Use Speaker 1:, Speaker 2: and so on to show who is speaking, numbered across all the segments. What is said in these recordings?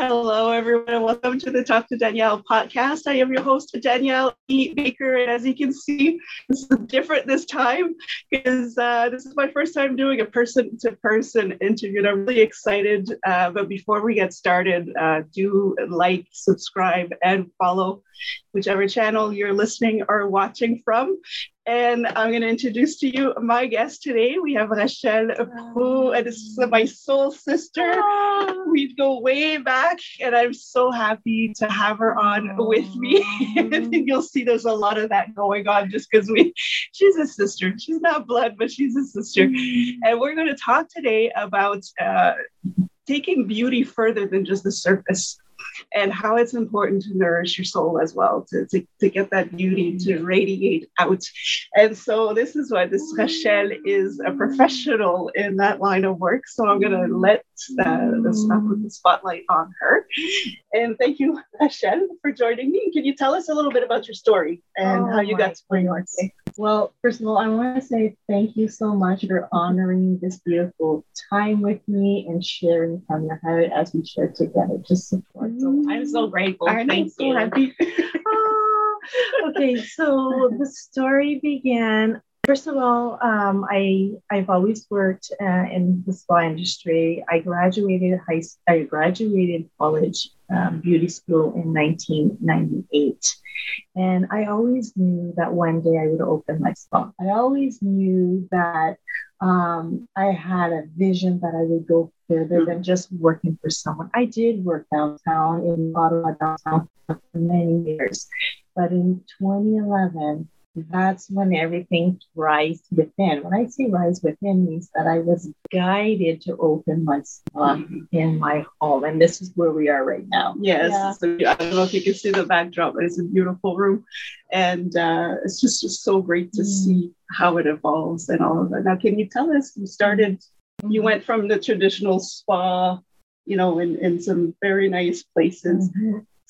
Speaker 1: Hello, everyone, and welcome to the Talk to Danielle podcast. I am your host, Danielle E. Baker, and as you can see, this is different this time because uh, this is my first time doing a person-to-person interview, and I'm really excited. Uh, but before we get started, uh, do like, subscribe, and follow whichever channel you're listening or watching from. And I'm going to introduce to you my guest today. We have Rachelle Proulx, and this is my soul sister. We go way back, and I'm so happy to have her on with me. I think you'll see there's a lot of that going on just because we, she's a sister. She's not blood, but she's a sister. And we're going to talk today about uh, taking beauty further than just the surface and how it's important to nourish your soul as well, to, to, to get that beauty to radiate out. And so this is why this Rachelle is a professional in that line of work. So I'm going to let uh, the stuff with the spotlight on her. And thank you, Rachelle, for joining me. Can you tell us a little bit about your story and oh how you got to where you are today?
Speaker 2: Well, first of all, I want to say thank you so much for honoring this beautiful time with me and sharing from your heart as we share together. Just support.
Speaker 1: So I'm so mm. grateful. I'm thank so you. happy.
Speaker 2: Ah, okay, so the story began. First of all, um, I I've always worked uh, in the spa industry. I graduated high. I graduated college um, beauty school in 1998. And I always knew that one day I would open my spa. I always knew that um, I had a vision that I would go further than just working for someone. I did work downtown in Ottawa, downtown for many years. But in 2011, that's when everything rise within. When I say rise within means that I was guided to open my spa mm-hmm. in my home. And this is where we are right now.
Speaker 1: Yes. Yeah. So I don't know if you can see the backdrop, but it's a beautiful room. And uh, it's just, just so great to mm. see how it evolves and all of that. Now, can you tell us, you started, mm-hmm. you went from the traditional spa, you know, in, in some very nice places.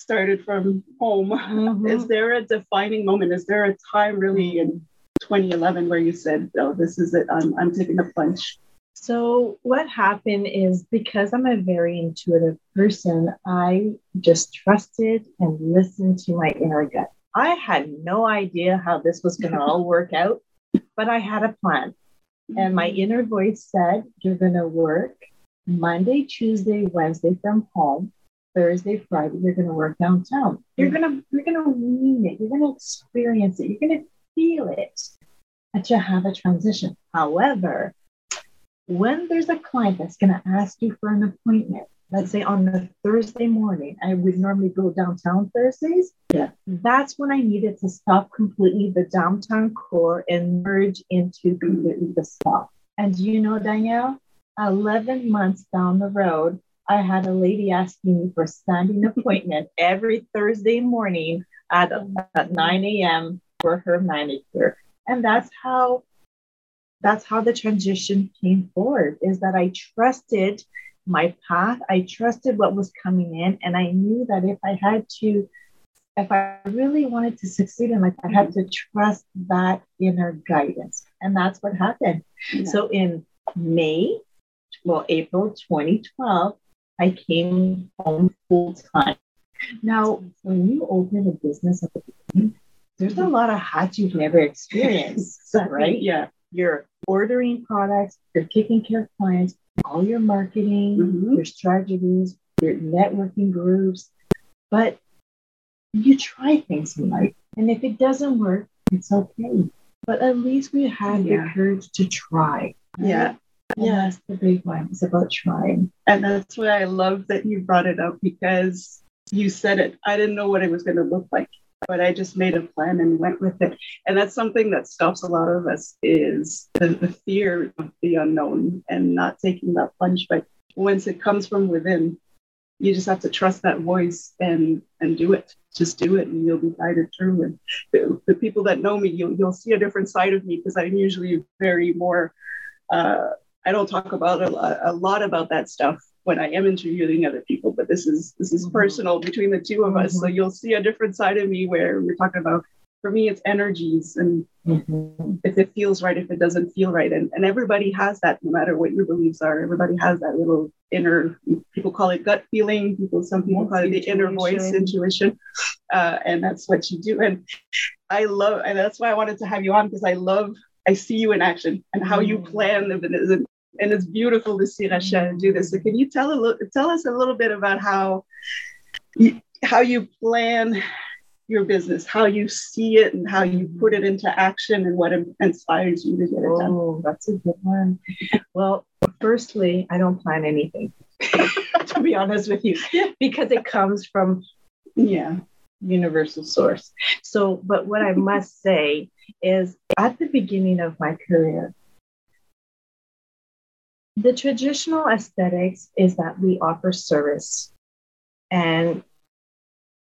Speaker 1: Mm-hmm started from home. Mm-hmm. Is there a defining moment? Is there a time really in 2011 where you said, "Oh, this is it. I'm I'm taking a plunge."
Speaker 2: So what happened is because I'm a very intuitive person, I just trusted and listened to my inner gut. I had no idea how this was going to all work out, but I had a plan. And my inner voice said, You're going to work Monday, Tuesday, Wednesday from home. Thursday, Friday, you're going to work downtown. You're mm. going to you're going to mean it. You're going to experience it. You're going to feel it. That you have a transition. However, when there's a client that's going to ask you for an appointment, let's say on a Thursday morning, I would normally go downtown Thursdays. Yeah. That's when I needed to stop completely the downtown core and merge into completely the stop. And you know, Danielle, 11 months down the road, I had a lady asking me for a standing appointment every Thursday morning at, at 9 a.m. for her manicure. And that's how that's how the transition came forward is that I trusted my path. I trusted what was coming in. And I knew that if I had to, if I really wanted to succeed in life, I had mm-hmm. to trust that inner guidance. And that's what happened. Yeah. So in May, well, April 2012, I came home full time. Now, when you open a business at the beginning, there's a lot of hats you've never experienced, right?
Speaker 1: Yeah.
Speaker 2: You're ordering products, you're taking care of clients, all your marketing, mm-hmm. your strategies, your networking groups, but you try things in life. And if it doesn't work, it's okay. But at least we had yeah. the courage to try.
Speaker 1: Right? Yeah.
Speaker 2: Yeah. that's the big one. It's about trying.
Speaker 1: And that's why I love that you brought it up because you said it. I didn't know what it was going to look like, but I just made a plan and went with it. And that's something that stops a lot of us is the, the fear of the unknown and not taking that plunge. But once it comes from within, you just have to trust that voice and and do it. Just do it, and you'll be guided through. And the, the people that know me, you'll you'll see a different side of me because I'm usually very more. Uh, I don't talk about a lot, a lot about that stuff when I am interviewing other people, but this is this is mm-hmm. personal between the two of us. Mm-hmm. So you'll see a different side of me where we're talking about for me, it's energies and mm-hmm. if it feels right, if it doesn't feel right. And, and everybody has that, no matter what your beliefs are. Everybody has that little inner, people call it gut feeling. People, some people call it the inner voice, intuition. Uh, and that's what you do. And I love, and that's why I wanted to have you on because I love, I see you in action and how you mm. plan and, and it's beautiful to see Rachelle do this. So can you tell a little, tell us a little bit about how, how you plan your business, how you see it and how you put it into action and what inspires you to get it done.
Speaker 2: Oh, that's a good one. Well, firstly, I don't plan anything, to be honest with you, because it comes from yeah, universal source. So, but what I must say is at the beginning of my career, the traditional aesthetics is that we offer service and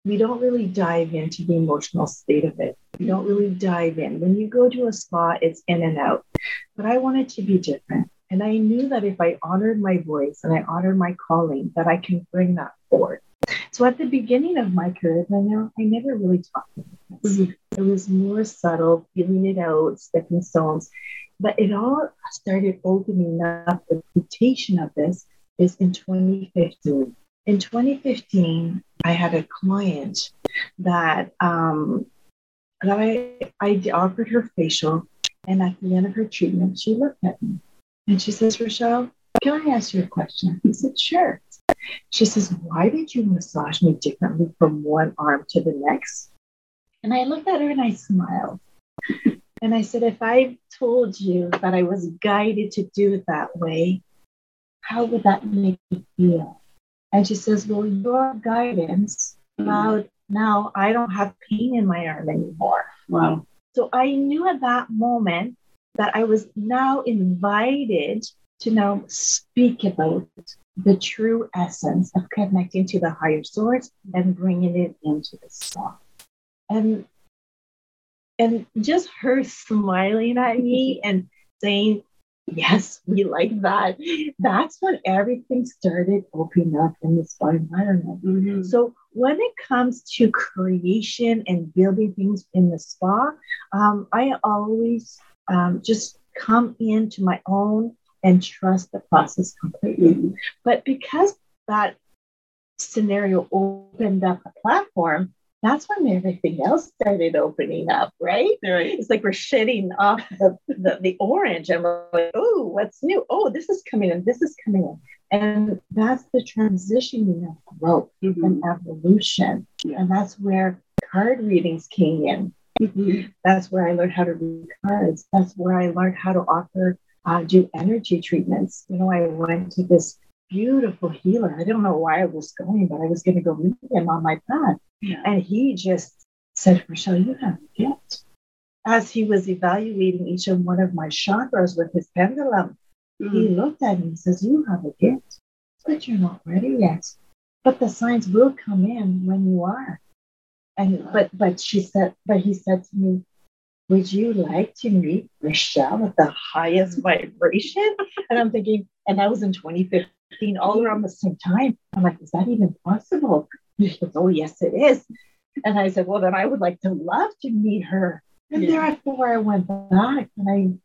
Speaker 2: we don't really dive into the emotional state of it. We don't really dive in. When you go to a spa, it's in and out. But I wanted to be different. And I knew that if I honored my voice and I honored my calling, that I can bring that forward. So at the beginning of my career, I never, I never really talked. It was more subtle, feeling it out, stepping stones. But it all started opening up. The reputation of this is in 2015. In 2015, I had a client that um, that I, I offered her facial, and at the end of her treatment, she looked at me and she says, Rachelle, can I ask you a question? I said, Sure. She says, Why did you massage me differently from one arm to the next? And I looked at her and I smiled. And I said, If I told you that I was guided to do it that way, how would that make you feel? And she says, Well, your guidance allowed now I don't have pain in my arm anymore.
Speaker 1: Wow.
Speaker 2: So I knew at that moment that I was now invited to now speak about the true essence of connecting to the higher source and bringing it into the song. And and just her smiling at me and saying, yes, we like that. That's when everything started opening up in the spa environment. Mm-hmm. So when it comes to creation and building things in the spa, um, I always um, just come into my own and trust the process completely. Mm-hmm. But because that scenario opened up a platform, that's when everything else started opening up, right?
Speaker 1: Right.
Speaker 2: It's like we're shedding off the, the, the orange and we're like, oh, what's new? Oh, this is coming in, this is coming in. And that's the transitioning of growth mm-hmm. and evolution. Yeah. And that's where card readings came in. Mm-hmm. That's where I learned how to read cards. That's where I learned how to offer, uh, do energy treatments. You know, I went to this beautiful healer. I don't know why I was going, but I was going to go meet him on my path. Yeah. And he just said, Rachelle, you have a gift. As he was evaluating each and one of my chakras with his pendulum, mm-hmm. he looked at me and says, You have a gift, but you're not ready yet. But the signs will come in when you are. And but but she said, but he said to me, would you like to meet Rachelle at the highest vibration? And I'm thinking, and that was in 2015 all around the same time. I'm like, is that even possible? He goes, oh, yes, it is. And I said, well, then I would like to love to meet her. And yeah. therefore, I went back and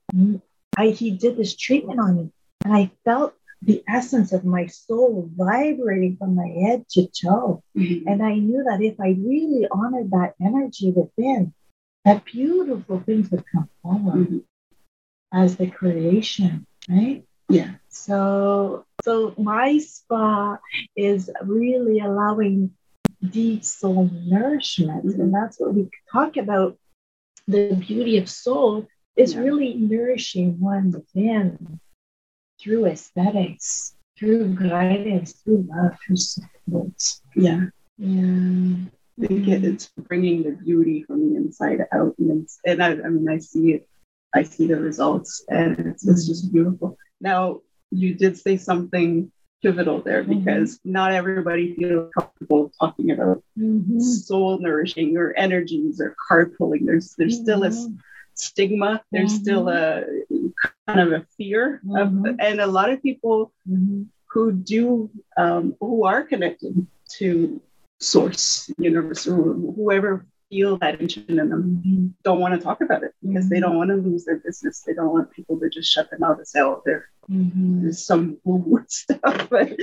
Speaker 2: I, I, he did this treatment on me, and I felt the essence of my soul vibrating from my head to toe. Mm-hmm. And I knew that if I really honored that energy within, that beautiful things would come forward mm-hmm. as the creation, right?
Speaker 1: Yeah.
Speaker 2: So so my spa is really allowing deep soul nourishment. Mm-hmm. And that's what we talk about. The beauty of soul is yeah. really nourishing one within through aesthetics, through guidance, through love, through support.
Speaker 1: Yeah. Yeah. I think it's bringing the beauty from the inside out, and, and I, I mean, I see it, I see the results, and it's, it's just beautiful. Now, you did say something pivotal there mm-hmm. because mm-hmm. not everybody feels comfortable talking about mm-hmm. soul nourishing or energies or card pulling. There's there's mm-hmm. still a mm-hmm. stigma. There's still mm-hmm. a kind of a fear of, and a lot of people who do um, who are connected to source universe or whoever feel that tension in them
Speaker 2: Mm-hmm.
Speaker 1: don't want to talk about it because they don't want to lose their business. They don't want people to just shut them out and say, "Oh, there,
Speaker 2: Mhm.
Speaker 1: there's some woo stuff." But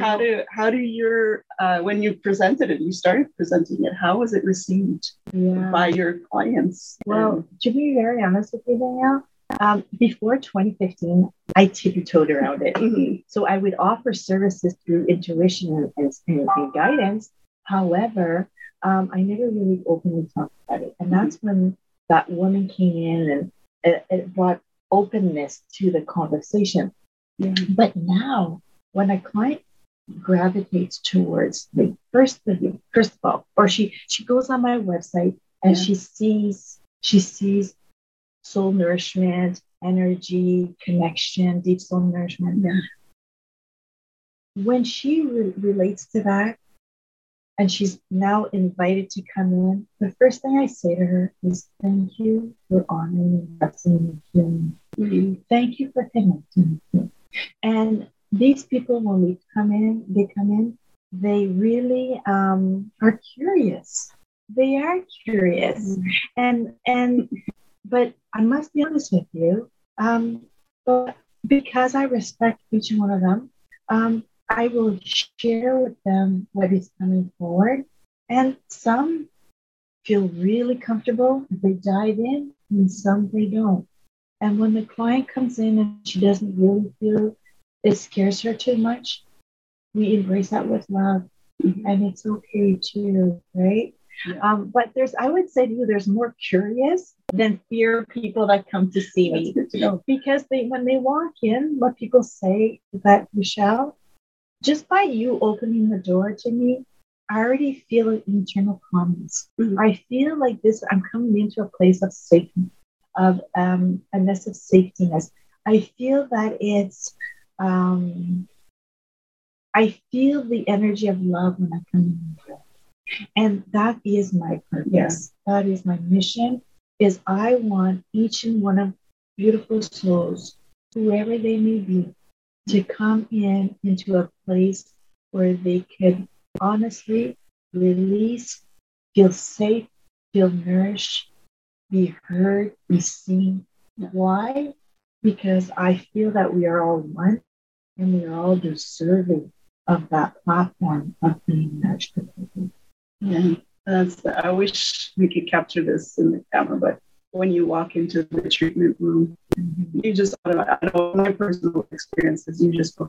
Speaker 1: how do how do your uh, when you presented it, you started presenting it. How was it received
Speaker 2: Yeah.
Speaker 1: by your clients?
Speaker 2: Well, to be very honest with you, Danielle, um, before 2015, I tippy-toed around it.
Speaker 1: Mhm.
Speaker 2: So I would offer services through intuition and, and- and guidance. However, um, I never really openly talked about it. And that's when that woman came in and it, it brought openness to the conversation.
Speaker 1: Yeah.
Speaker 2: But now, when a client gravitates towards me, first of all, first of all, or she she goes on my website and
Speaker 1: Yeah.
Speaker 2: she sees she sees soul nourishment, energy, connection, deep soul nourishment.
Speaker 1: Yeah.
Speaker 2: When she re- relates to that, and she's now invited to come in, the first thing I say to her is, "Thank you for honoring and blessing healing
Speaker 1: Mhm.
Speaker 2: thank you for connecting with me. And these people, when we come in, they come in, they really um, are curious. They are curious, and and but I must be honest with you. Um, but because I respect each and one of them, um, I will share with them what is coming forward, and some feel really comfortable. They dive in, and some they don't. And when the client comes in and she doesn't really feel it scares her too much, we embrace that with love.
Speaker 1: Mhm.
Speaker 2: And it's okay too, right?
Speaker 1: Yeah.
Speaker 2: Um, but there's, I would say to you, there's more curious than fear people that come to see
Speaker 1: That's
Speaker 2: me
Speaker 1: to
Speaker 2: because they, when they walk in, what people say is that Michelle, just by you opening the door to me, I already feel an internal calmness.
Speaker 1: Mhm.
Speaker 2: I feel like this, I'm coming into a place of safety, of um, a nest of safetiness. I feel that it's, um, I feel the energy of love when I come in. here. And that is my purpose. That is my mission. Is I want each and one of beautiful souls, whoever they may be, to come in into a place where they could honestly release, feel safe, feel nourished, be heard, be seen. Why? Because I feel that we are all one and we are all deserving of that platform of being nourished.
Speaker 1: Yeah, that's. I wish we could capture this in the camera, but when you walk into the treatment room, mm-hmm. you just. I don't know my personal experiences. You just go,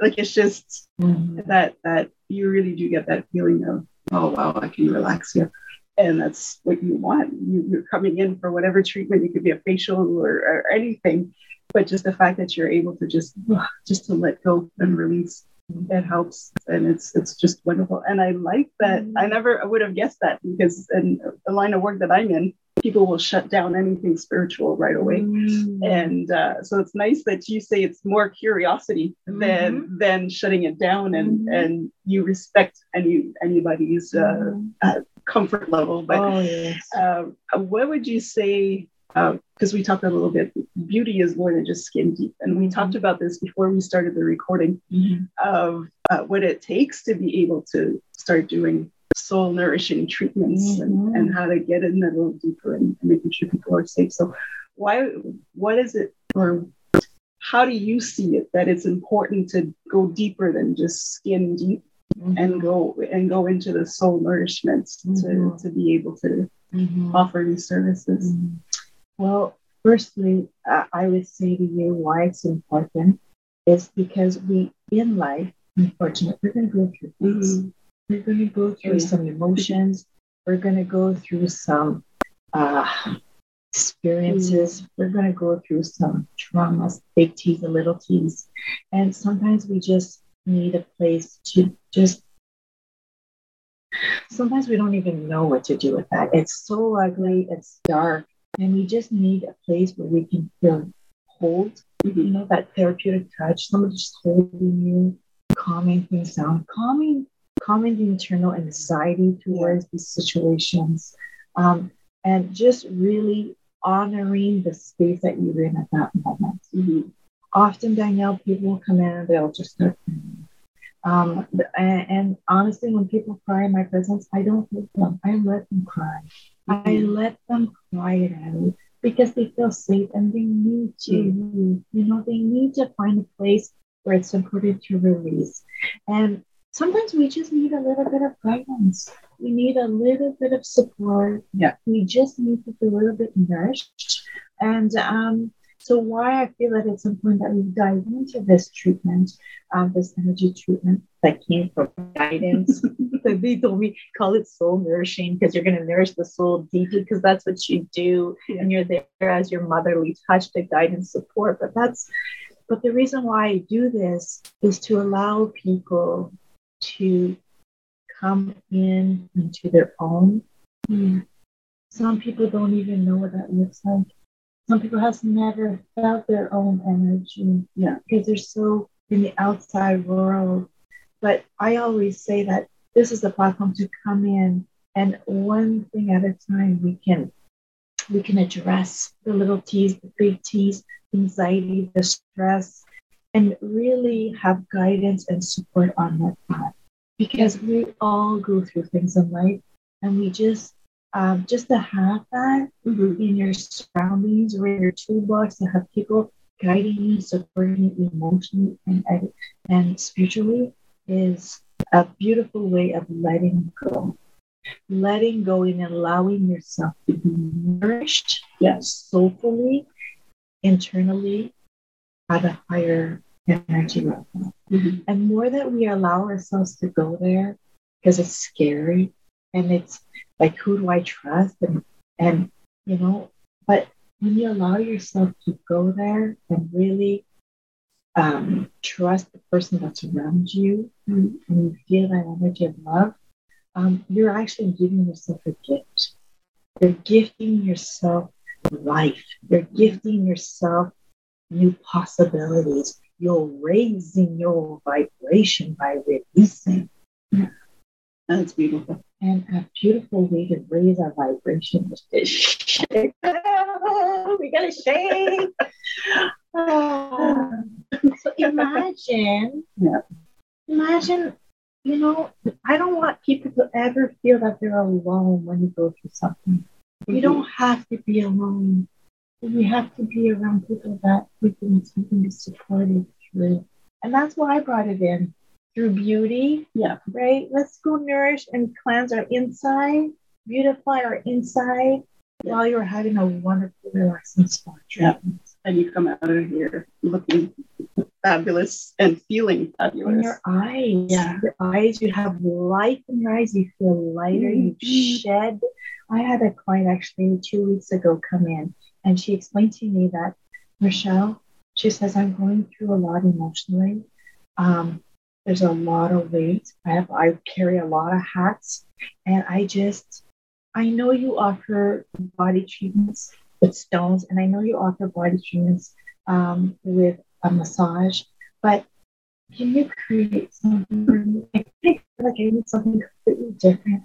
Speaker 1: like it's just
Speaker 2: Mhm.
Speaker 1: that that you really do get that feeling of oh wow I can relax here, and that's what you want. You, you're coming in for whatever treatment. It could be a facial or, or anything, but just the fact that you're able to just just to let go and release it helps and it's it's just wonderful and i like that i never would have guessed that because in the line of work that i'm in people will shut down anything spiritual right away
Speaker 2: Mm.
Speaker 1: and uh, so it's nice that you say it's more curiosity than than shutting it down and
Speaker 2: Mhm.
Speaker 1: and you respect any anybody's uh,
Speaker 2: Mhm.
Speaker 1: comfort level but
Speaker 2: oh yes.
Speaker 1: uh, what would you say? Because we talked a little bit, beauty is more than just skin deep, and we talked about this before we started the recording
Speaker 2: Mhm.
Speaker 1: of uh, what it takes to be able to start doing soul nourishing treatments
Speaker 2: Mhm.
Speaker 1: and, and how to get in a little deeper and, and making sure people are safe. So, why? What is it, or how do you see it that it's important to go deeper than just skin deep and go and go into the soul nourishment to,
Speaker 2: Mhm.
Speaker 1: to be able to
Speaker 2: Mhm.
Speaker 1: offer these services?
Speaker 2: Mhm. Well, firstly, uh, I would say to you why it's important is because we, in life, unfortunately, we're going to go through things. We're going to go through some emotions. We're going to go through some uh, experiences. We're going to go through some traumas, big T's and little T's. And sometimes we just need a place to just sometimes we don't even know what to do with that. It's so ugly, it's dark, and we just need a place where we can feel hold, you
Speaker 1: Mhm.
Speaker 2: know, that therapeutic touch, someone just holding you, calming things down, calming, calming the internal anxiety towards these situations, um, and just really honoring the space that you're in at that moment.
Speaker 1: Mhm.
Speaker 2: Often, Danielle, people will come in and they'll just start crying. Um, and, and, honestly, when people cry in my presence, I don't hurt them. I let them cry. Mm-hmm. I let them cry it out because they feel safe and they need to, mm-hmm. you know, they need to find a place where it's important to release. And sometimes we just need a little bit of guidance. We need a little bit of support.
Speaker 1: Yeah.
Speaker 2: We just need to be a little bit nourished. And um, so why I feel that it's important that we dive into this treatment, um, this energy treatment that came from guidance. they told me call it soul nourishing because you're going to nourish the soul deeply because that's what you do, yeah. and you're there as your motherly touch to guide and support. But that's but the reason why I do this is to allow people to come in into their own. Mm. Some people don't even know what that looks like some people have never felt their own energy
Speaker 1: yeah.
Speaker 2: because they're so in the outside world. But I always say that this is a platform to come in and one thing at a time we can we can address the little T's, the big T's, anxiety, the stress, and really have guidance and support on that path. Because we all go through things in life and we just um, just to have that mm-hmm. in your surroundings or in your toolbox to have people guiding you, supporting you emotionally and, and spiritually is a beautiful way of letting go. Letting go and allowing yourself to be nourished, yes, soulfully, internally, at a higher energy level. Mm-hmm. And more that we allow ourselves to go there, because it's scary and it's like who do I trust? And and you know but when you allow yourself to go there and really um, trust the person that's around you and, and you feel that energy of love um, you're actually giving yourself a gift. You're gifting yourself life. You're gifting yourself new possibilities you're raising your vibration by releasing
Speaker 1: that's beautiful
Speaker 2: and a beautiful way to raise our vibration is to shake. we gotta shake. so imagine,
Speaker 1: yeah.
Speaker 2: imagine, you know, I don't want people to ever feel that they're alone when you go through something. Mm-hmm. You don't have to be alone. You have to be around people that we can something to support you through. And that's why I brought it in through beauty.
Speaker 1: Yeah.
Speaker 2: Right? Let's go nourish and cleanse our inside, beautify our inside while you're having a wonderful, relaxing spa
Speaker 1: Yeah. And you come out of here looking fabulous and feeling fabulous.
Speaker 2: In your eyes.
Speaker 1: Yeah.
Speaker 2: Your eyes, you have life in your eyes. You feel lighter. Mm-hmm. You shed. I had a client actually two weeks ago come in and she explained to me that, Michelle, she says, I'm going through a lot emotionally. Um, there's a lot of weight. I have I carry a lot of hats, and I just I know you offer body treatments with stones, and I know you offer body treatments um, with a massage, but can you create something for me? I feel like I need something completely different.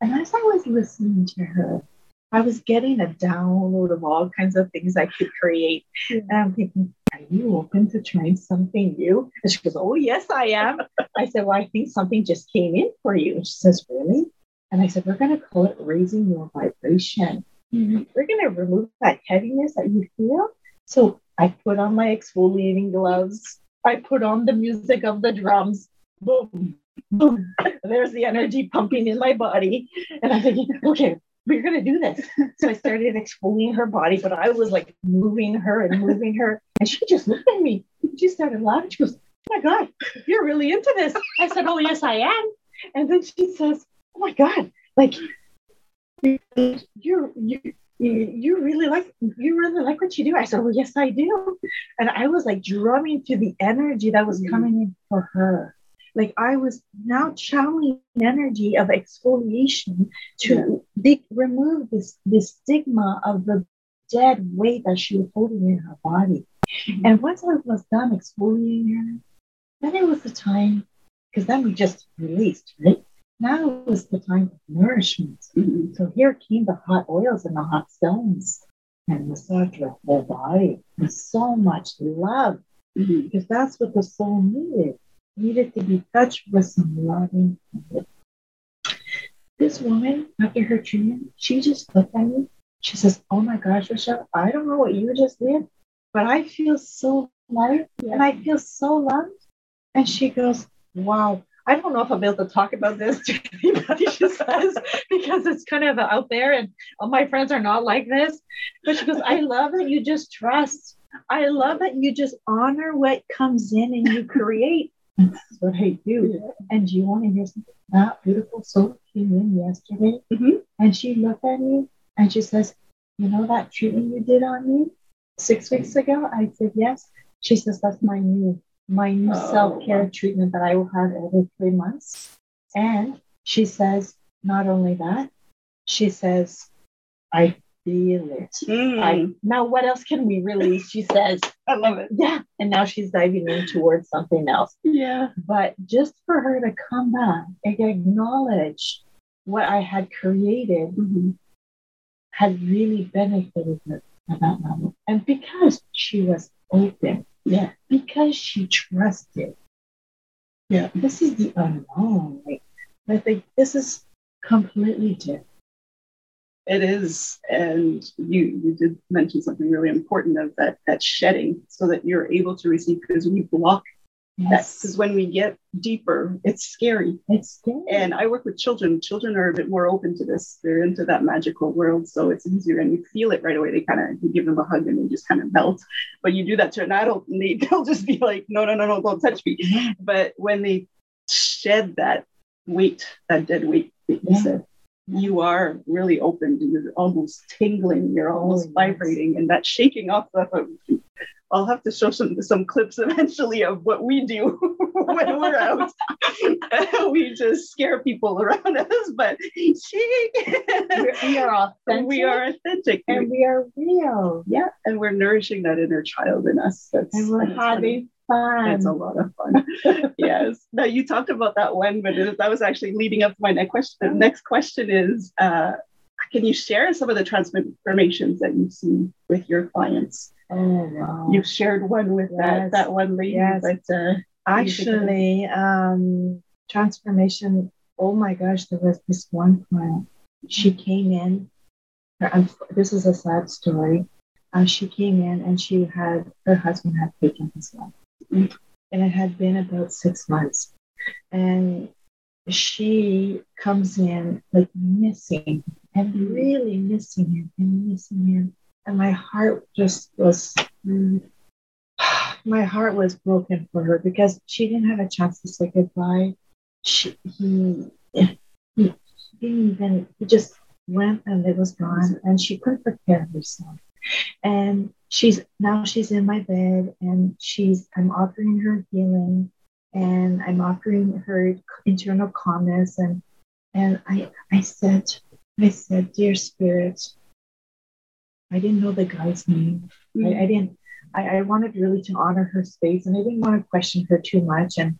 Speaker 2: And as I was listening to her, I was getting a download of all kinds of things I could create. And I'm thinking, are you open to trying something new? And she goes, Oh, yes, I am. I said, Well, I think something just came in for you. And she says, Really? And I said, We're going to call it raising your vibration. Mm-hmm. We're going to remove that heaviness that you feel. So I put on my exfoliating gloves. I put on the music of the drums. Boom, boom. There's the energy pumping in my body. And I'm thinking, okay, we're going to do this. So I started exfoliating her body, but I was like moving her and moving her. And she just looked at me. She started laughing. She goes, Oh my God, you're really into this. I said, Oh, yes, I am. And then she says, Oh my God, like, you're, you, you really like you really like what you do. I said, Well, yes, I do. And I was like drumming to the energy that was coming in for her like I was now channeling energy of exfoliation to yeah. remove this this stigma of the dead weight that she was holding in her body. Mm-hmm. And once I was done exfoliating her, then it was the time because then we just released, right? Now it was the time of nourishment. Mm-hmm. So here came the hot oils and the hot stones and massage her whole body with so much love mm-hmm. because that's what the soul needed needed to be touched with some loving. This woman, after her treatment, she just looked at me. She says, Oh my gosh, Rachelle, I don't know what you just did, but I feel so light and I feel so loved. And she goes, Wow, I don't know if I'll be able to talk about this to anybody, she says, because it's kind of out there and all my friends are not like this. But she goes, I love that you just trust. I love that you just honor what comes in and you create. That's what I do. Yeah. And do you want to hear something? That beautiful soul came in yesterday mm-hmm. and she looked at me and she says, You know that treatment you did on me six weeks ago? I said, Yes. She says, That's my new my new oh. self-care treatment that I will have every three months. And she says, not only that, she says, I feel it. Mm. I, now, what else can we release? She says,
Speaker 1: I love it.
Speaker 2: Yeah. And now she's diving in towards something else.
Speaker 1: Yeah.
Speaker 2: But just for her to come back and acknowledge what I had created mm-hmm. had really benefited her at that moment. And because she was open yeah, because she trusted. Yeah, this is the unknown. Like, I think this is completely different.
Speaker 1: It is, and you you did mention something really important of that that shedding, so that you're able to receive. Because when you block Yes. Because when we get deeper, it's scary.
Speaker 2: It's scary.
Speaker 1: And I work with children. Children are a bit more open to this. They're into that magical world. So it's easier and you feel it right away. They kind of, you give them a hug and they just kind of melt. But you do that to an adult and they, they'll just be like, no, no, no, no, don't touch me. Mm-hmm. But when they shed that weight, that dead weight that you yeah. said, you are really open. You're almost tingling. You're almost oh, vibrating, yes. and that shaking off the I'll have to show some some clips eventually of what we do when we're out. we just scare people around us, but she
Speaker 2: we are authentic.
Speaker 1: We are authentic,
Speaker 2: and we are real.
Speaker 1: Yeah, and we're nourishing that inner child in us.
Speaker 2: That's, and we're having fun.
Speaker 1: It's a lot of fun. yes. Now you talked about that one, but that was actually leading up to my next question. The next question is. Uh, can you share some of the transformations that you've seen with your clients?
Speaker 2: Oh wow!
Speaker 1: You've shared one with yes. that that one lady,
Speaker 2: yes. but uh, actually, um, transformation. Oh my gosh, there was this one client. She came in. this is a sad story. Uh, she came in and she had her husband had taken his life, and it had been about six months, and she comes in like missing and really missing him and missing him and my heart just was my heart was broken for her because she didn't have a chance to say goodbye. She, he, he, didn't even, he just went and it was gone and she couldn't prepare herself. And she's now she's in my bed and she's, I'm offering her healing and I'm offering her internal calmness. And, and I, I said, I said, dear spirit, I didn't know the guy's name. Mm-hmm. I, I, didn't. I, I, wanted really to honor her space, and I didn't want to question her too much. And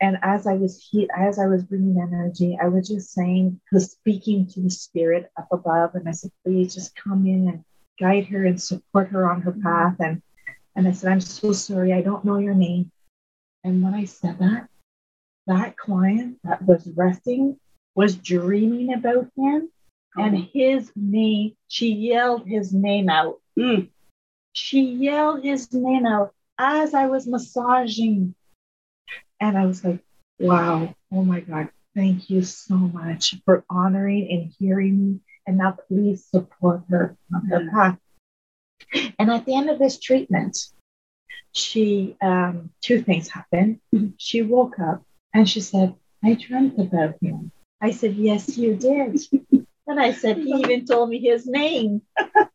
Speaker 2: and as I was he, as I was bringing energy, I was just saying, was speaking to the spirit up above, and I said, please just come in and guide her and support her on her path. And and I said, I'm so sorry, I don't know your name. And when I said that, that client that was resting was dreaming about him and his name, she yelled his name out. Mm. She yelled his name out as I was massaging. And I was like, wow, oh my God, thank you so much for honoring and hearing me. And now please support her on her path. And at the end of this treatment, she, um, two things happened. She woke up and she said, I dreamt about him. I said, Yes, you did. And I said, he even told me his name.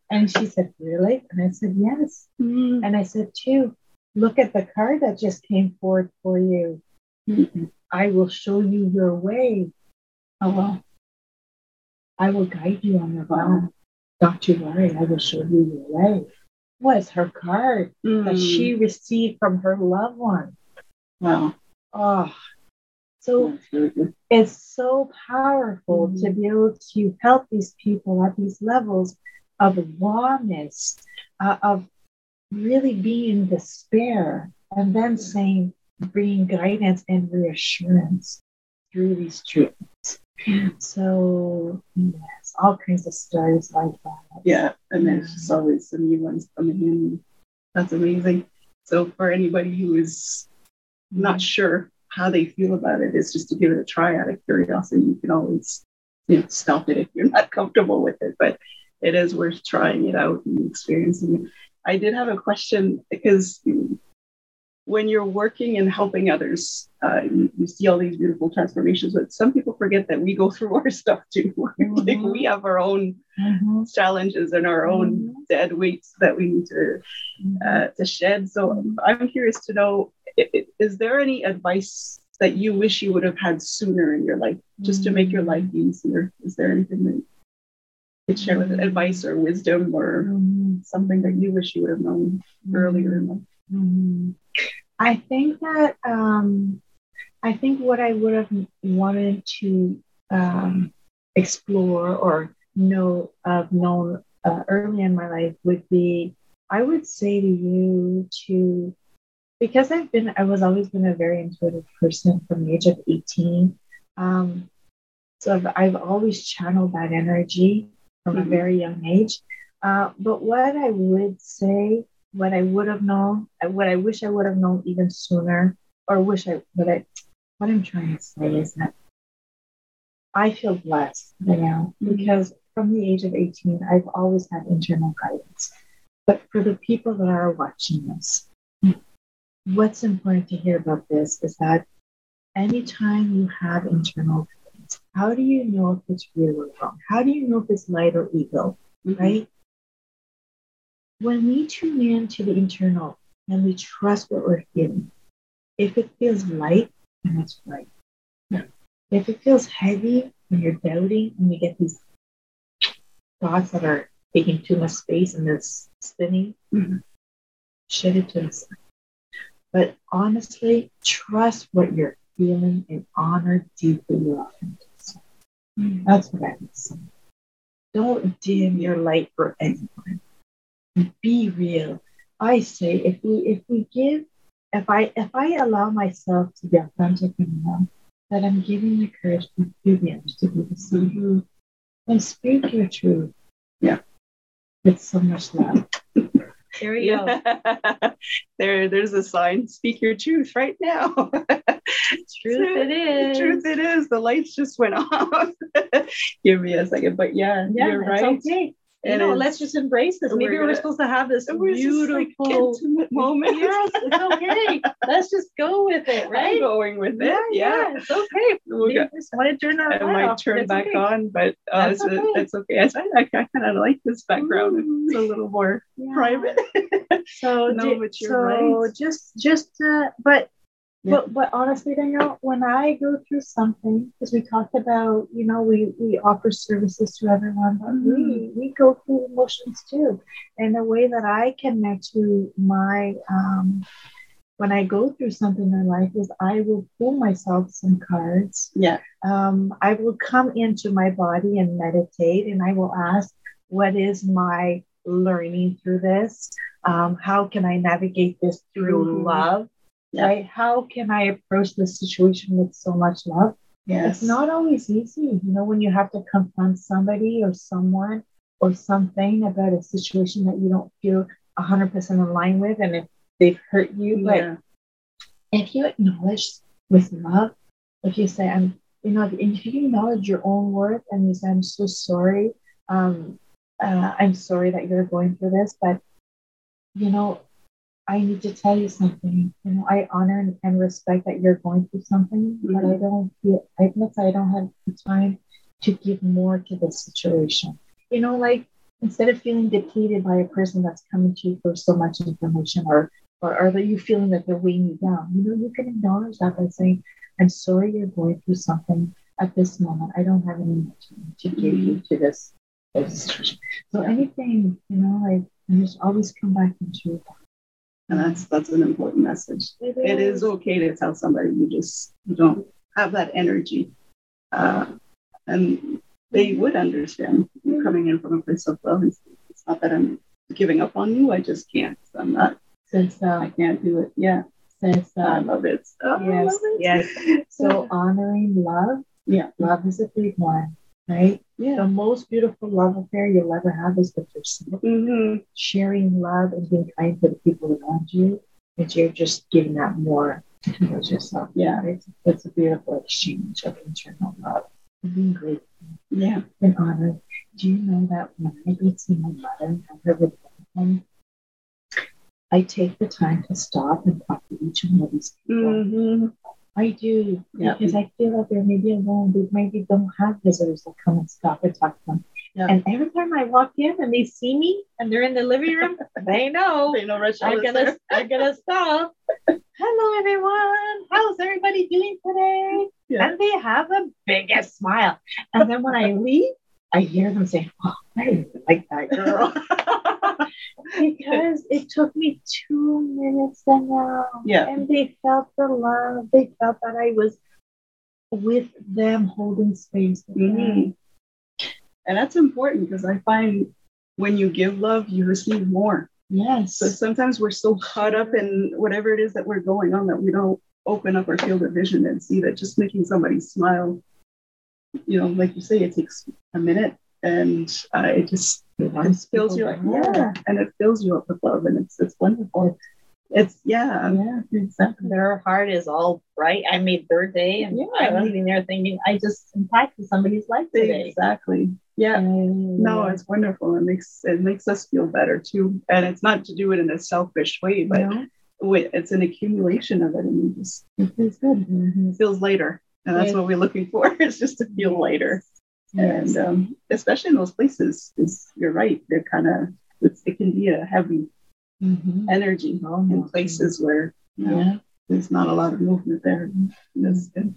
Speaker 2: And she said, really? And I said, yes. Mm-hmm. And I said, too, look at the card that just came forward for you. Mm-hmm. I will show you your way. Oh, well, I will guide you on your way. Don't you worry, I will show you your way. Was her card mm-hmm. that she received from her loved one.
Speaker 1: Wow.
Speaker 2: Oh, so it's so powerful mm-hmm. to be able to help these people at these levels of rawness, uh, of really being in despair, and then saying, bringing guidance and reassurance through these treatments. So, yes, all kinds of stories like that.
Speaker 1: Yeah, and there's just always some new ones coming in. That's amazing. So, for anybody who is not mm-hmm. sure how they feel about it, it, is just to give it a try out of curiosity. You can always you know, stop it if you're not comfortable with it, but it is worth trying it out and experiencing it. I did have a question because when you're working and helping others, uh, you, you, see all these beautiful transformations, but some people forget that we go through our stuff too. Mm-hmm. like we have our own mm-hmm. challenges and our own mm-hmm. dead weights that we need to mm-hmm. uh, to shed. So I'm curious to know: is there any advice that you wish you would have had sooner in your life, just to make your life mm-hmm. easier? Is there anything that you could share with advice or wisdom or something that you wish you would have known earlier in life?
Speaker 2: I think that um, I think what I would have wanted to um, explore or know of known uh, early in my life would be I would say to you to because I've been I was always been a very intuitive person from the age of 18. Um, so I've, I've always channeled that energy from mm-hmm. a very young age. Uh, but what I would say what I would have known, what I wish I would have known even sooner, or wish I, what I, what I'm trying to say is that I feel blessed right now mm-hmm. because from the age of 18, I've always had internal guidance. But for the people that are watching this, what's important to hear about this is that anytime you have internal guidance, how do you know if it's real or wrong? How do you know if it's light or ego, mm-hmm. right? When we tune in to the internal and we trust what we're feeling, if it feels light, then it's right. If it feels heavy and you're doubting and you get these thoughts that are taking too much space and they're spinning, mm-hmm. shut it to the side. But honestly, trust what you're feeling and honor deeply your authenticity. Mm-hmm. That's what I would say. Don't dim your light for anyone be real. I say if we if we give if I if I allow myself to be authentic enough that I'm giving the courage to do the others to be the same, mm-hmm. and speak your truth.
Speaker 1: Yeah.
Speaker 2: With so much love.
Speaker 1: There we yeah. go. there, there's a sign. Speak your truth right now. truth
Speaker 2: it is.
Speaker 1: Truth it is. The lights just went off. Give me a second, but yeah, yeah you're right.
Speaker 2: Okay you know, let's just embrace this. Maybe we're, we're supposed to have this beautiful like
Speaker 1: moment.
Speaker 2: Yes, it's okay. let's just go with it, right?
Speaker 1: I'm going with it. Yeah,
Speaker 2: yeah. yeah it's okay. We'll go, just want to turn our
Speaker 1: I might
Speaker 2: off.
Speaker 1: turn back okay. on, but uh, it's, okay. it's okay. I, I, I kind of like this background. Mm. It's a little more yeah. private.
Speaker 2: so, no, you're so right. just, just, uh, but yeah. But but honestly, Danielle, when I go through something, because we talked about, you know, we we offer services to everyone, but mm-hmm. we we go through emotions too. And the way that I connect to my um when I go through something in life is I will pull myself some cards.
Speaker 1: Yeah.
Speaker 2: Um, I will come into my body and meditate, and I will ask, what is my learning through this? Um, how can I navigate this through mm-hmm. love? Yeah. right? How can I approach this situation with so much love?
Speaker 1: Yes.
Speaker 2: It's not always easy, you know, when you have to confront somebody or someone or something about a situation that you don't feel 100% in line with and if they've hurt you. But if you acknowledge with love, if you say, I'm, you know, if you acknowledge your own worth and you say, I'm so sorry, um, uh, I'm sorry that you're going through this, but, you know, I need to tell you something. You know, I honor and respect that you're going through something, mm-hmm. but I don't feel, I admit I don't have the time to give more to this situation. You know, like instead of feeling depleted by a person that's coming to you for so much information or or are you feeling that they're weighing you down? You know, you can acknowledge that by saying, I'm sorry you're going through something at this moment. I don't have any more time to give you mm-hmm. to this, this So anything, you know, like just always come back into
Speaker 1: and that's that's an important message. It is, it is okay to tell somebody you just you don't have that energy, uh, and they would understand you coming in from a place of love. It's, it's, not that I'm giving up on you. I just can't. I'm not. Since I can't do it. Yeah.
Speaker 2: says
Speaker 1: I love it. Oh,
Speaker 2: yes,
Speaker 1: love it.
Speaker 2: yes. So honoring love,
Speaker 1: Yeah.
Speaker 2: love is a big one, right?
Speaker 1: Yeah.
Speaker 2: The most beautiful love affair you'll ever have is with yourself.
Speaker 1: Mhm.
Speaker 2: Sharing love and being kind to the people around you, and you're just giving that more towards yourself.
Speaker 1: Yeah.
Speaker 2: It's, it's a beautiful exchange of internal love. And being grateful
Speaker 1: Yeah.
Speaker 2: and honored. Do you know that when I go see my mother and have her with them, I take the time to stop and talk to each one of these people.
Speaker 1: Mhm.
Speaker 2: I do
Speaker 1: Yeah.
Speaker 2: because I feel like they're maybe alone. They maybe don't have visitors that come and stop and talk to them.
Speaker 1: Yeah.
Speaker 2: And every time I walk in and they see me and they're in the living room, they know
Speaker 1: They know Rachelle
Speaker 2: I'm gonna
Speaker 1: there.
Speaker 2: I'm gonna stop. Hello everyone. How's everybody doing today?
Speaker 1: Yeah.
Speaker 2: And they have the biggest smile. And then when I leave, I hear them say, Oh, I really like that girl. because it took me two minutes and now.
Speaker 1: Yeah.
Speaker 2: And they felt the love. They felt that I was with them holding space.
Speaker 1: Mhm. And that's important because I find when you give love, you receive more.
Speaker 2: Yes.
Speaker 1: So sometimes we're so caught up in whatever it is that we're going on that we don't open up our field of vision and see that just making somebody smile, you know, like you say, it takes a minute and uh, it just it just fills you up. Yeah. And it fills you up with love and it's it's wonderful. It's yeah,
Speaker 2: Yeah, exactly. Their heart is all bright. I made their day, and
Speaker 1: Yeah.
Speaker 2: I'm leaving there thinking I just impacted somebody's life today.
Speaker 1: exactly. Yeah. No, it's wonderful. It makes it makes us feel better too. And it's not to do it in a selfish way, but
Speaker 2: No,
Speaker 1: it's an accumulation of it and it just it feels good.
Speaker 2: Mhm.
Speaker 1: It feels lighter. And that's
Speaker 2: Yes.
Speaker 1: what we're looking for, is just to feel lighter.
Speaker 2: Yes.
Speaker 1: And um, especially in those places, is you're right, they're kind of it can be a heavy
Speaker 2: Mhm.
Speaker 1: energy
Speaker 2: Oh,
Speaker 1: in places where you know,
Speaker 2: Yeah.
Speaker 1: there's not a lot of movement there. Good.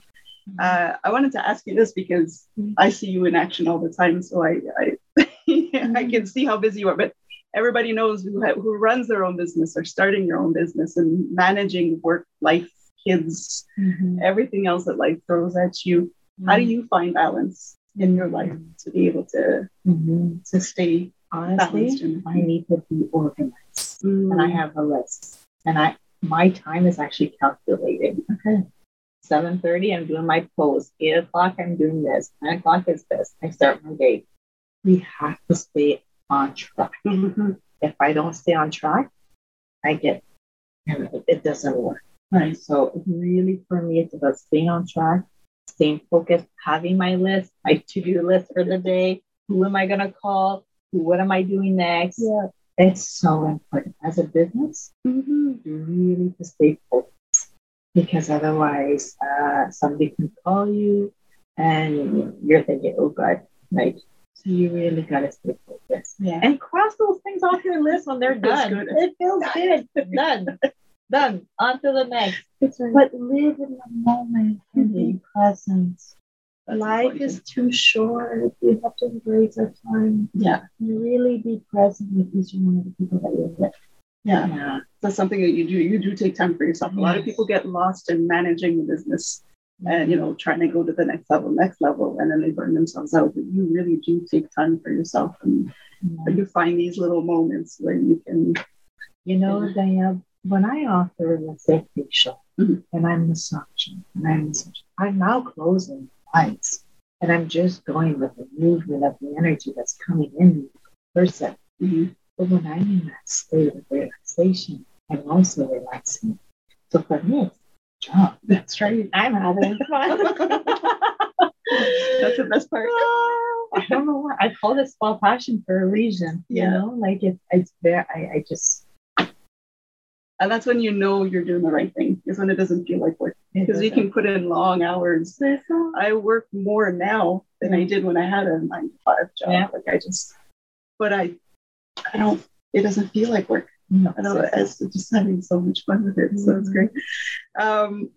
Speaker 1: Uh, I wanted to ask you this because
Speaker 2: Mhm.
Speaker 1: I see you in action all the time, so I I, I can see how busy you are. But everybody knows who ha- who runs their own business or starting your own business and managing work, life, kids,
Speaker 2: Mhm.
Speaker 1: everything else that life throws at you. How do you find balance in your life to be able to
Speaker 2: Mhm.
Speaker 1: to stay?
Speaker 2: Honestly, I need to be organized, and I
Speaker 1: Mm,
Speaker 2: have a list, and I my time is actually calculated.
Speaker 1: okay.
Speaker 2: Seven thirty, I'm doing my post. Eight o'clock, I'm doing this. Nine o'clock is this. I start my day. We have to stay on track.
Speaker 1: Mhm.
Speaker 2: If I don't stay on track, I get it doesn't work.
Speaker 1: Right.
Speaker 2: So really, for me, it's about staying on track, staying focused, having my list, my to-do list for the day. Who am I gonna call? What am I doing next?
Speaker 1: Yeah.
Speaker 2: It's so important as a business
Speaker 1: Mhm.
Speaker 2: really to stay focused because otherwise uh, somebody can call you and you're thinking, oh God, like, so you really got to stay focused
Speaker 1: Yeah.
Speaker 2: and cross those things off your list when they're done.
Speaker 1: good.
Speaker 2: It feels good. done. Done. On to the next.
Speaker 1: Right.
Speaker 2: But live in the moment and be present.
Speaker 1: That's
Speaker 2: Life
Speaker 1: important.
Speaker 2: is too short. We have to embrace our time
Speaker 1: yeah.
Speaker 2: and really be present with each one of the people that you're with.
Speaker 1: Yeah.
Speaker 2: Yeah.
Speaker 1: That's something that you do. You do take time for yourself. A lot of people get lost in managing the business and you know trying to go to the next level, next level, and then they burn themselves out. But you really do take time for yourself, and
Speaker 2: Yeah.
Speaker 1: you find these little moments where you can.
Speaker 2: You know,
Speaker 1: Yeah.
Speaker 2: Danielle, when I offer, let's say, facial,
Speaker 1: Mhm.
Speaker 2: and I'm massaging, and I'm massaging, I'm now closing eyes, and I'm just going with the movement of the energy that's coming in the person.
Speaker 1: Mhm.
Speaker 2: But when I'm in that state of relaxation, I'm also relaxing. So for me, it's job.
Speaker 1: That's right.
Speaker 2: I'm having fun.
Speaker 1: That's the best part.
Speaker 2: I don't know why. I call this Spa Passion for a reason. You
Speaker 1: Yeah.
Speaker 2: know, like it's it's there. I, I just
Speaker 1: And that's when you know you're doing the right thing, is when it doesn't feel like work. Because you can put in long hours. I work more now than I did when I had a nine to five job.
Speaker 2: Yeah.
Speaker 1: Like I just, but I, I don't. It doesn't feel like work.
Speaker 2: No,
Speaker 1: I know it's just having so much fun with it. So it's
Speaker 2: Mhm.
Speaker 1: great. Um,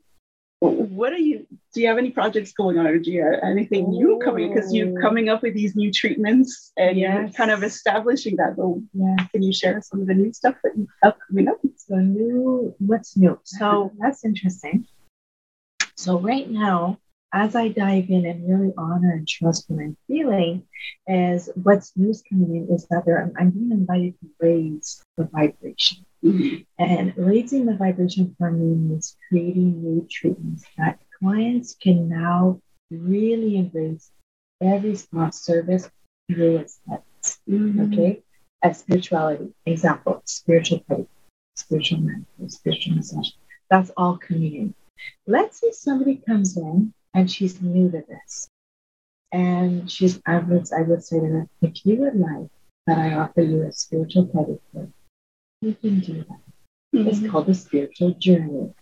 Speaker 1: what are you? Do you have any projects going on, or do you have anything new coming? Because you're coming up with these new treatments and you're kind of establishing that. But
Speaker 2: yeah.
Speaker 1: can you share some of the new stuff that you have coming up?
Speaker 2: So new, what's new? So that's interesting. So right now, as I dive in and really honor and trust what I'm feeling, as what's news coming in is that there, I'm being invited to raise the vibration.
Speaker 1: Mm-hmm.
Speaker 2: And raising the vibration for me means creating new treatments that clients can now really embrace every small service through aesthetics.
Speaker 1: Mm-hmm.
Speaker 2: Okay. As spirituality, example, spiritual prayer, spiritual mentor, spiritual massage. That's all coming in. Let's say somebody comes in and she's new to this. And she's, I would, I would say to her, if you would like that I offer you a spiritual pedicure, you can do that. It's
Speaker 1: Mhm.
Speaker 2: called the spiritual journey.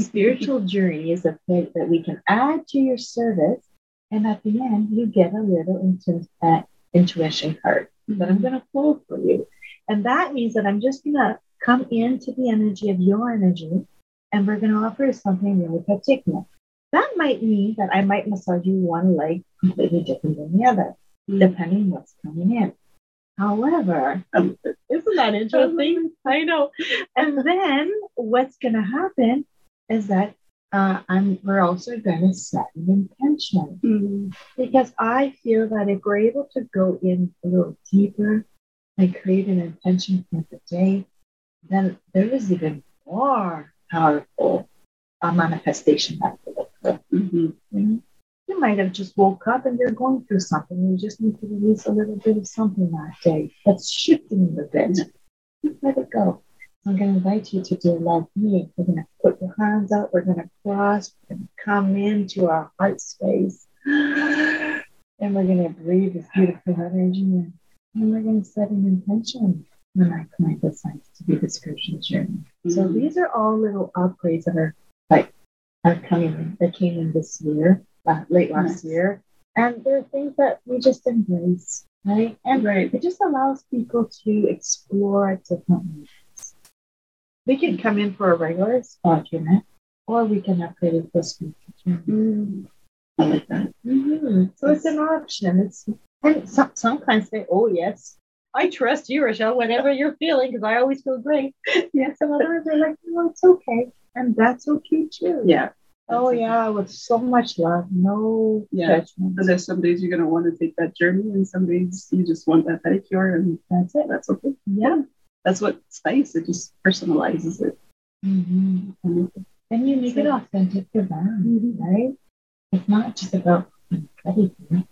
Speaker 2: Spiritual journey is a thing that we can add to your service. And at the end, you get a little intu- uh, intuition card that I'm going to pull for you. And that means that I'm just going to come into the energy of your energy and we're going to offer you something really particular. That might mean that I might massage you one leg completely different than the other, depending what's coming in. However,
Speaker 1: Um,
Speaker 2: isn't that interesting? I know. And then what's going to happen is that uh, I'm, we're also going to set an intention
Speaker 1: mm,
Speaker 2: because I feel that if we're able to go in a little deeper and create an intention for the day, then there is even more powerful uh, manifestation that occur.
Speaker 1: mhm.
Speaker 2: You might have just woke up and you're going through something. You just need to release a little bit of something that day that's shifting a bit. Let it go. I'm going to invite you to do like me. We're going to put your hands out. We're going to cross. We're going to come into our heart space. And we're going to breathe this beautiful energy in. And we're going to set an intention when our client decides to do the spiritual journey. So
Speaker 1: Mhm.
Speaker 2: these are all little upgrades that are like are coming that came in this year, uh, late last year. And there are things that we just embrace, right? And
Speaker 1: Right.
Speaker 2: it just allows people to explore different ways. We can come in for a regular spa treatment, or we can upgrade it to a spiritual treatment.
Speaker 1: Mm. I like that.
Speaker 2: Mhm. So it's an option. It's and some some clients say, "Oh yes, I trust you, Rachelle. Whatever you're feeling, because I always feel great." Yes, some others are like, "No, it's okay," and that's okay too.
Speaker 1: Yeah.
Speaker 2: Oh yeah, with so much love, no
Speaker 1: Yeah.
Speaker 2: judgment.
Speaker 1: So there's some days you're gonna want to take that journey, and some days you just want that pedicure, and
Speaker 2: That's it.
Speaker 1: that's okay.
Speaker 2: Yeah.
Speaker 1: That's what nice. It just personalizes it.
Speaker 2: hmm
Speaker 1: And
Speaker 2: you make it authentic for them, right? It's not just about everything.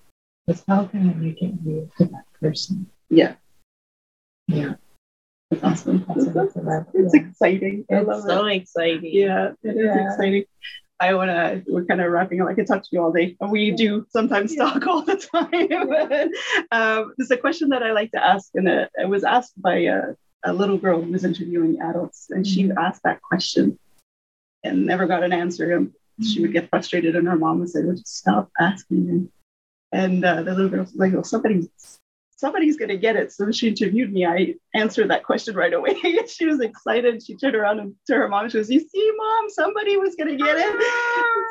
Speaker 2: It's how can I make it real to that person?
Speaker 1: Yeah,
Speaker 2: Yeah,
Speaker 1: awesome.
Speaker 2: it's about.
Speaker 1: It's
Speaker 2: Yeah.
Speaker 1: exciting. I
Speaker 2: It's
Speaker 1: it.
Speaker 2: so exciting.
Speaker 1: Yeah, it is
Speaker 2: Yeah.
Speaker 1: exciting. I want to, we're kind of wrapping up. I could talk to you all day. We do sometimes
Speaker 2: Yeah.
Speaker 1: talk all the time. but, um, there's a question that I like to ask, and it, it was asked by a, a little girl who was interviewing adults, and she
Speaker 2: Mhm.
Speaker 1: asked that question and never got an answer. And she would get frustrated, and her mom would say, well, just stop asking me. And uh, the little girl was like, well, somebody's somebody's going to get it. So she interviewed me, I answered that question right away. she was excited. She turned around and to her mom, she goes, You see, mom, somebody was going to get it.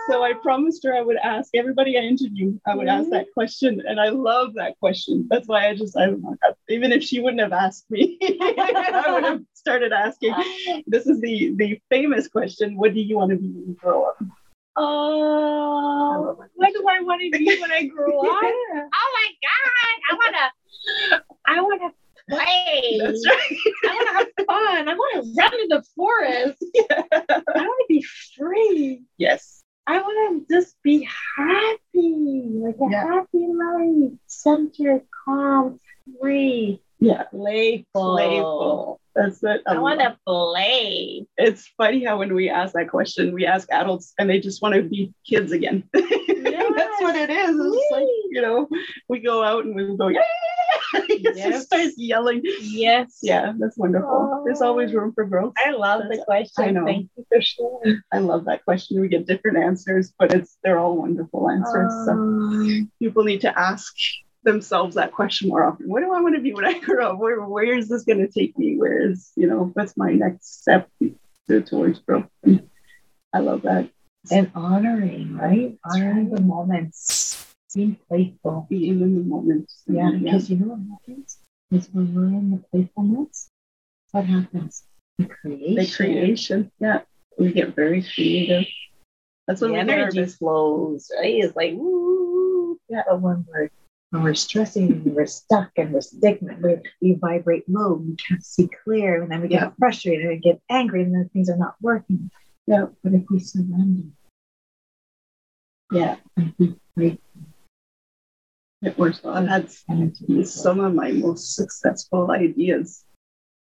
Speaker 1: so I promised her I would ask everybody I interviewed, I would ask that question. And I love that question. That's why I just, I don't know, even if she wouldn't have asked me, I would have started asking. This is the, the famous question What do you want to be when you grow up?
Speaker 2: Oh, what do I want to be when I grow up? oh my god, I wanna
Speaker 1: That's right.
Speaker 2: I wanna have fun. I wanna run in the forest. I wanna be free.
Speaker 1: Yes.
Speaker 2: I wanna just be happy, like a
Speaker 1: Yeah.
Speaker 2: happy life, centered, calm, free,
Speaker 1: Yeah.
Speaker 2: playful.
Speaker 1: Playful. That's it.
Speaker 2: I
Speaker 1: love
Speaker 2: wanna play.
Speaker 1: it's funny how when we ask that question, we ask adults and they just want to be kids again. That's what it is. It's like, you know, we go out and we go, yeah, it
Speaker 2: Yes.
Speaker 1: just starts yelling.
Speaker 2: Yes.
Speaker 1: Yeah, that's wonderful. There's always room for growth.
Speaker 2: I love the question.
Speaker 1: I know.
Speaker 2: Thank you for sharing.
Speaker 1: I love that question. We get different answers, but it's they're all wonderful answers. So
Speaker 2: Um,
Speaker 1: people need to ask themselves that question more often. What do I want to be when I grow up? Where where is this going to take me? Where is you know what's my next step to, towards growth? And I love that.
Speaker 2: and honoring, right?
Speaker 1: That's
Speaker 2: Honoring
Speaker 1: right.
Speaker 2: the moments, being playful.
Speaker 1: Being in the moment.
Speaker 2: Yeah, mm-hmm. because you know what happens is when we're in the playfulness, what happens? The creation.
Speaker 1: the creation. Yeah, we get very creative. That's when the
Speaker 2: energy flows, right? It's like, woo. Yeah, but when we're when we're stressing and we're stuck and we're stick, we, we vibrate low, we can't see clear, and then we get
Speaker 1: Yeah.
Speaker 2: frustrated and get angry, and then things are not working.
Speaker 1: Yeah.
Speaker 2: But if we surrender, yeah, and we break
Speaker 1: It works well. I've had some of my most successful ideas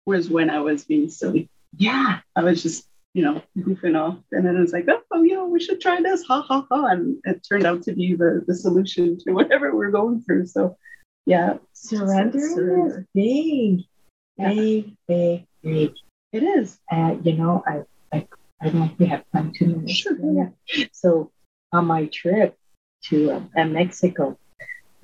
Speaker 1: was when I was being silly.
Speaker 2: Yeah,
Speaker 1: I was just, you know, goofing off. And then it's like, oh, you know, we should try this. Ha ha ha. And it turned out to be the, the solution to whatever we're going through. So, yeah,
Speaker 2: surrendering
Speaker 1: Surrender.
Speaker 2: is big,
Speaker 1: Yeah.
Speaker 2: big, big, big.
Speaker 1: it is.
Speaker 2: Uh, you know, I, I, I don't know if we have time to minutes.
Speaker 1: Sure.
Speaker 2: Yeah. So on my trip to um, uh, Mexico,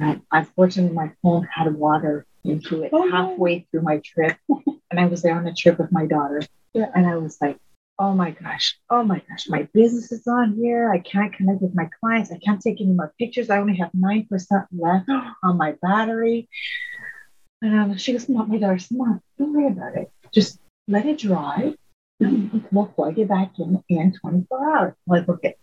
Speaker 2: um, unfortunately, my phone had water into it
Speaker 1: Oh, no.
Speaker 2: halfway through my trip, and I was there on a trip with my daughter.
Speaker 1: Yeah.
Speaker 2: And I was like, oh my gosh, oh my gosh, my business is on here. I can't connect with my clients. I can't take any more pictures. I only have 9% left on my battery. And um, she goes, Mom, my daughter said, Mom, don't worry about it. Just let it dry. We'll plug it back in in 24 hours. I'm like, okay,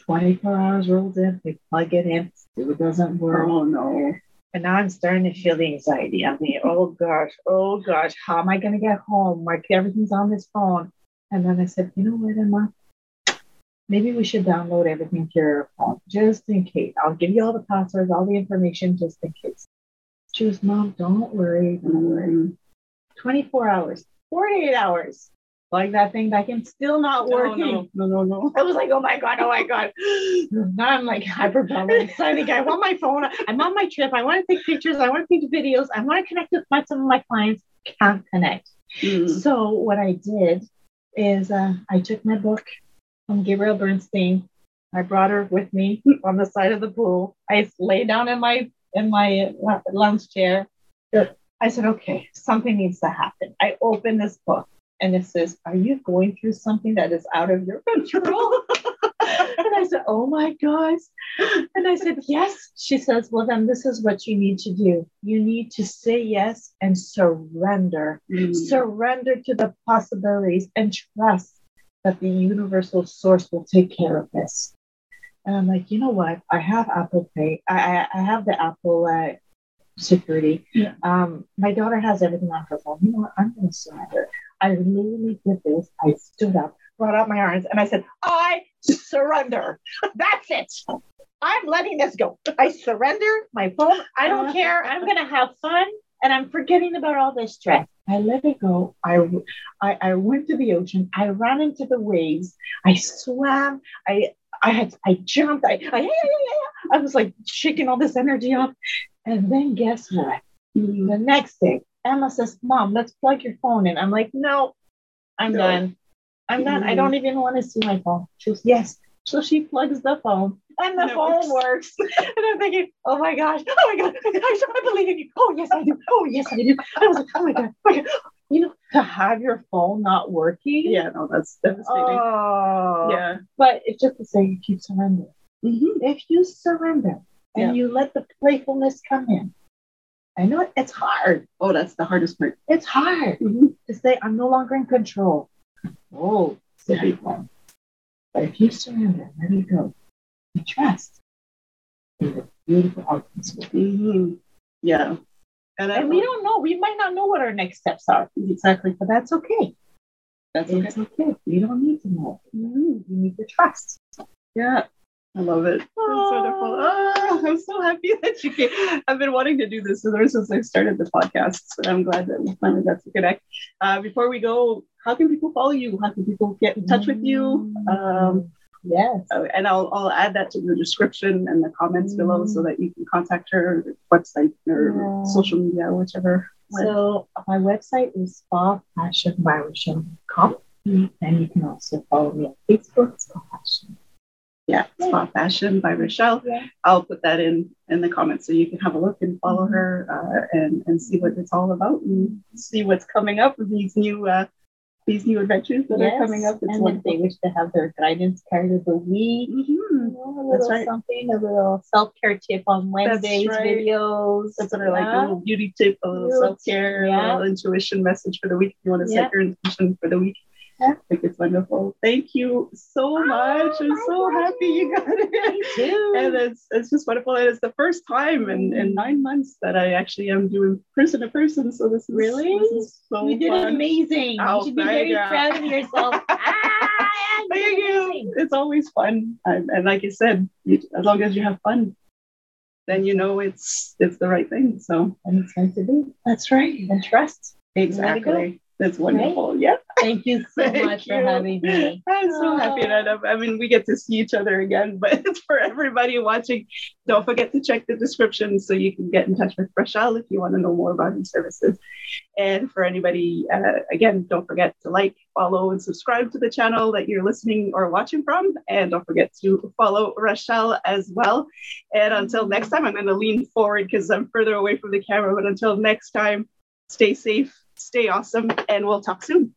Speaker 2: 24 hours rolls in, we plug it in, it doesn't work.
Speaker 1: Oh, no.
Speaker 2: And now I'm starting to feel the anxiety. I'm thinking, oh gosh, oh gosh, how am I going to get home? Like everything's on this phone. And then I said, you know what, Emma? Maybe we should download everything to your phone just in case. I'll give you all the passwords, all the information just in case. She was, Mom, don't worry, don't worry.
Speaker 1: Mm.
Speaker 2: 24 hours, 48 hours. Plug that thing back in, still not working.
Speaker 1: No, no, no, no.
Speaker 2: I was like, oh my God, oh my God. Now I'm like hyperventilating. I think I want my phone. I'm on my trip. I want to take pictures. I want to take videos. I want to connect with my, some of my clients. Can't connect.
Speaker 1: Mm.
Speaker 2: So what I did is uh, I took my book from Gabrielle Bernstein. I brought her with me on the side of the pool. I lay down in my in my lounge chair. I said, okay, something needs to happen. I open this book and it says, Are you going through something that is out of your control? I said, Oh my gosh. And I said, Yes. She says, Well, then this is what you need to do. You need to say yes and surrender.
Speaker 1: Mm.
Speaker 2: Surrender to the possibilities and trust that the universal source will take care of this. And I'm like, you know what? I have Apple Pay. I, I, I have the Apple uh, security.
Speaker 1: Yeah.
Speaker 2: Um, my daughter has everything on her phone. You know what? I'm going to surrender. I literally did this. I stood up, brought out my arms, and I said, I surrender. That's it. I'm letting this go. I surrender my phone. I don't care. I'm going to have fun and I'm forgetting about all this stress. I let it go. I, I, I went to the ocean. I ran into the waves. I swam. I, I had, I jumped. I, I, I was like shaking all this energy off. And then guess what?
Speaker 1: Mm.
Speaker 2: The next day, Emma says, Mom, let's plug your phone in. I'm like, no, I'm
Speaker 1: No.
Speaker 2: done. I'm done. I don't even want to see my phone. She goes, yes. So she plugs the phone and the phone works. and I'm thinking, oh my gosh, oh my God, I, believe in you. Oh, yes, I do. Oh, yes, I do. I was like, oh my God, oh my God. You know, to have your phone not working.
Speaker 1: Yeah, no, that's devastating.
Speaker 2: Oh,
Speaker 1: yeah.
Speaker 2: But it's just to say, if you surrender,
Speaker 1: Mhm.
Speaker 2: if you surrender and
Speaker 1: Yeah.
Speaker 2: you let the playfulness come in, I know it, it's hard.
Speaker 1: Oh, that's the hardest part.
Speaker 2: It's hard
Speaker 1: Mhm.
Speaker 2: to say, I'm no longer in control. Oh, it's a big one. But if you surrender, let it go, you trust in the beautiful outcomes. will be.
Speaker 1: Mhm. Yeah. And,
Speaker 2: And we don't know, we might not know what our next steps are.
Speaker 1: exactly.
Speaker 2: But that's okay.
Speaker 1: That's okay.
Speaker 2: It's okay. You don't need to know. You need to trust.
Speaker 1: Yeah. I love it. That's wonderful. Oh, I'm so happy that you came. I've been wanting to do this ever since I started the podcast. So I'm glad that we finally got to connect. Uh, before we go, how can people follow you? How can people get in touch with you? Um,
Speaker 2: yes.
Speaker 1: uh, and I'll, I'll add that to the description and the comments below so that you can contact her website or
Speaker 2: Yeah.
Speaker 1: social media, whichever.
Speaker 2: So my website is spapassionbyrachelle.com. And you can also follow me on Facebook, Spa Passion.
Speaker 1: Yeah, Spa Passion by Rachelle.
Speaker 2: Yeah.
Speaker 1: I'll put that in in the comments so you can have a look and follow her uh, and and see what it's all about and see what's coming up with these new uh, these new adventures that are coming up. It's
Speaker 2: and if they wish to have their guidance card of the week,
Speaker 1: Mhm.
Speaker 2: you know, a
Speaker 1: That's
Speaker 2: little
Speaker 1: right.
Speaker 2: something, a little self care tip on Wednesdays
Speaker 1: right.
Speaker 2: videos.
Speaker 1: That's what I like. A little beauty tip, a little self care, a little intuition message for the week. If you want to
Speaker 2: Yeah.
Speaker 1: set your intention for the week. think it's wonderful. Thank you so
Speaker 2: Oh,
Speaker 1: much. I'm
Speaker 2: my
Speaker 1: so happy you got it.
Speaker 2: too.
Speaker 1: And it's it's just wonderful. And it's the first time in, in nine months that I actually am doing person to person. So this is
Speaker 2: Really?
Speaker 1: this is so
Speaker 2: you did
Speaker 1: fun.
Speaker 2: amazing.
Speaker 1: Oh,
Speaker 2: you should be very proud of yourself. ah,
Speaker 1: Thank you. It's always fun. And, and like you said, you, as long as you have fun, then you know it's it's the right thing. So
Speaker 2: And it's meant to be.
Speaker 1: that's right.
Speaker 2: And trust.
Speaker 1: Exactly. That's wonderful. Yeah.
Speaker 2: Thank you so
Speaker 1: Thank
Speaker 2: much for having me.
Speaker 1: I'm so happy that I I mean we get to see each other again, but it's for everybody watching. Don't forget to check the description so you can get in touch with Rachelle if you want to know more about her services. And for anybody, uh, again, don't forget to like, follow, and subscribe to the channel that you're listening or watching from. And don't forget to follow Rachelle as well. And until next time, I'm going to lean forward because I'm further away from the camera. But until next time, stay safe, stay awesome, and we'll talk soon.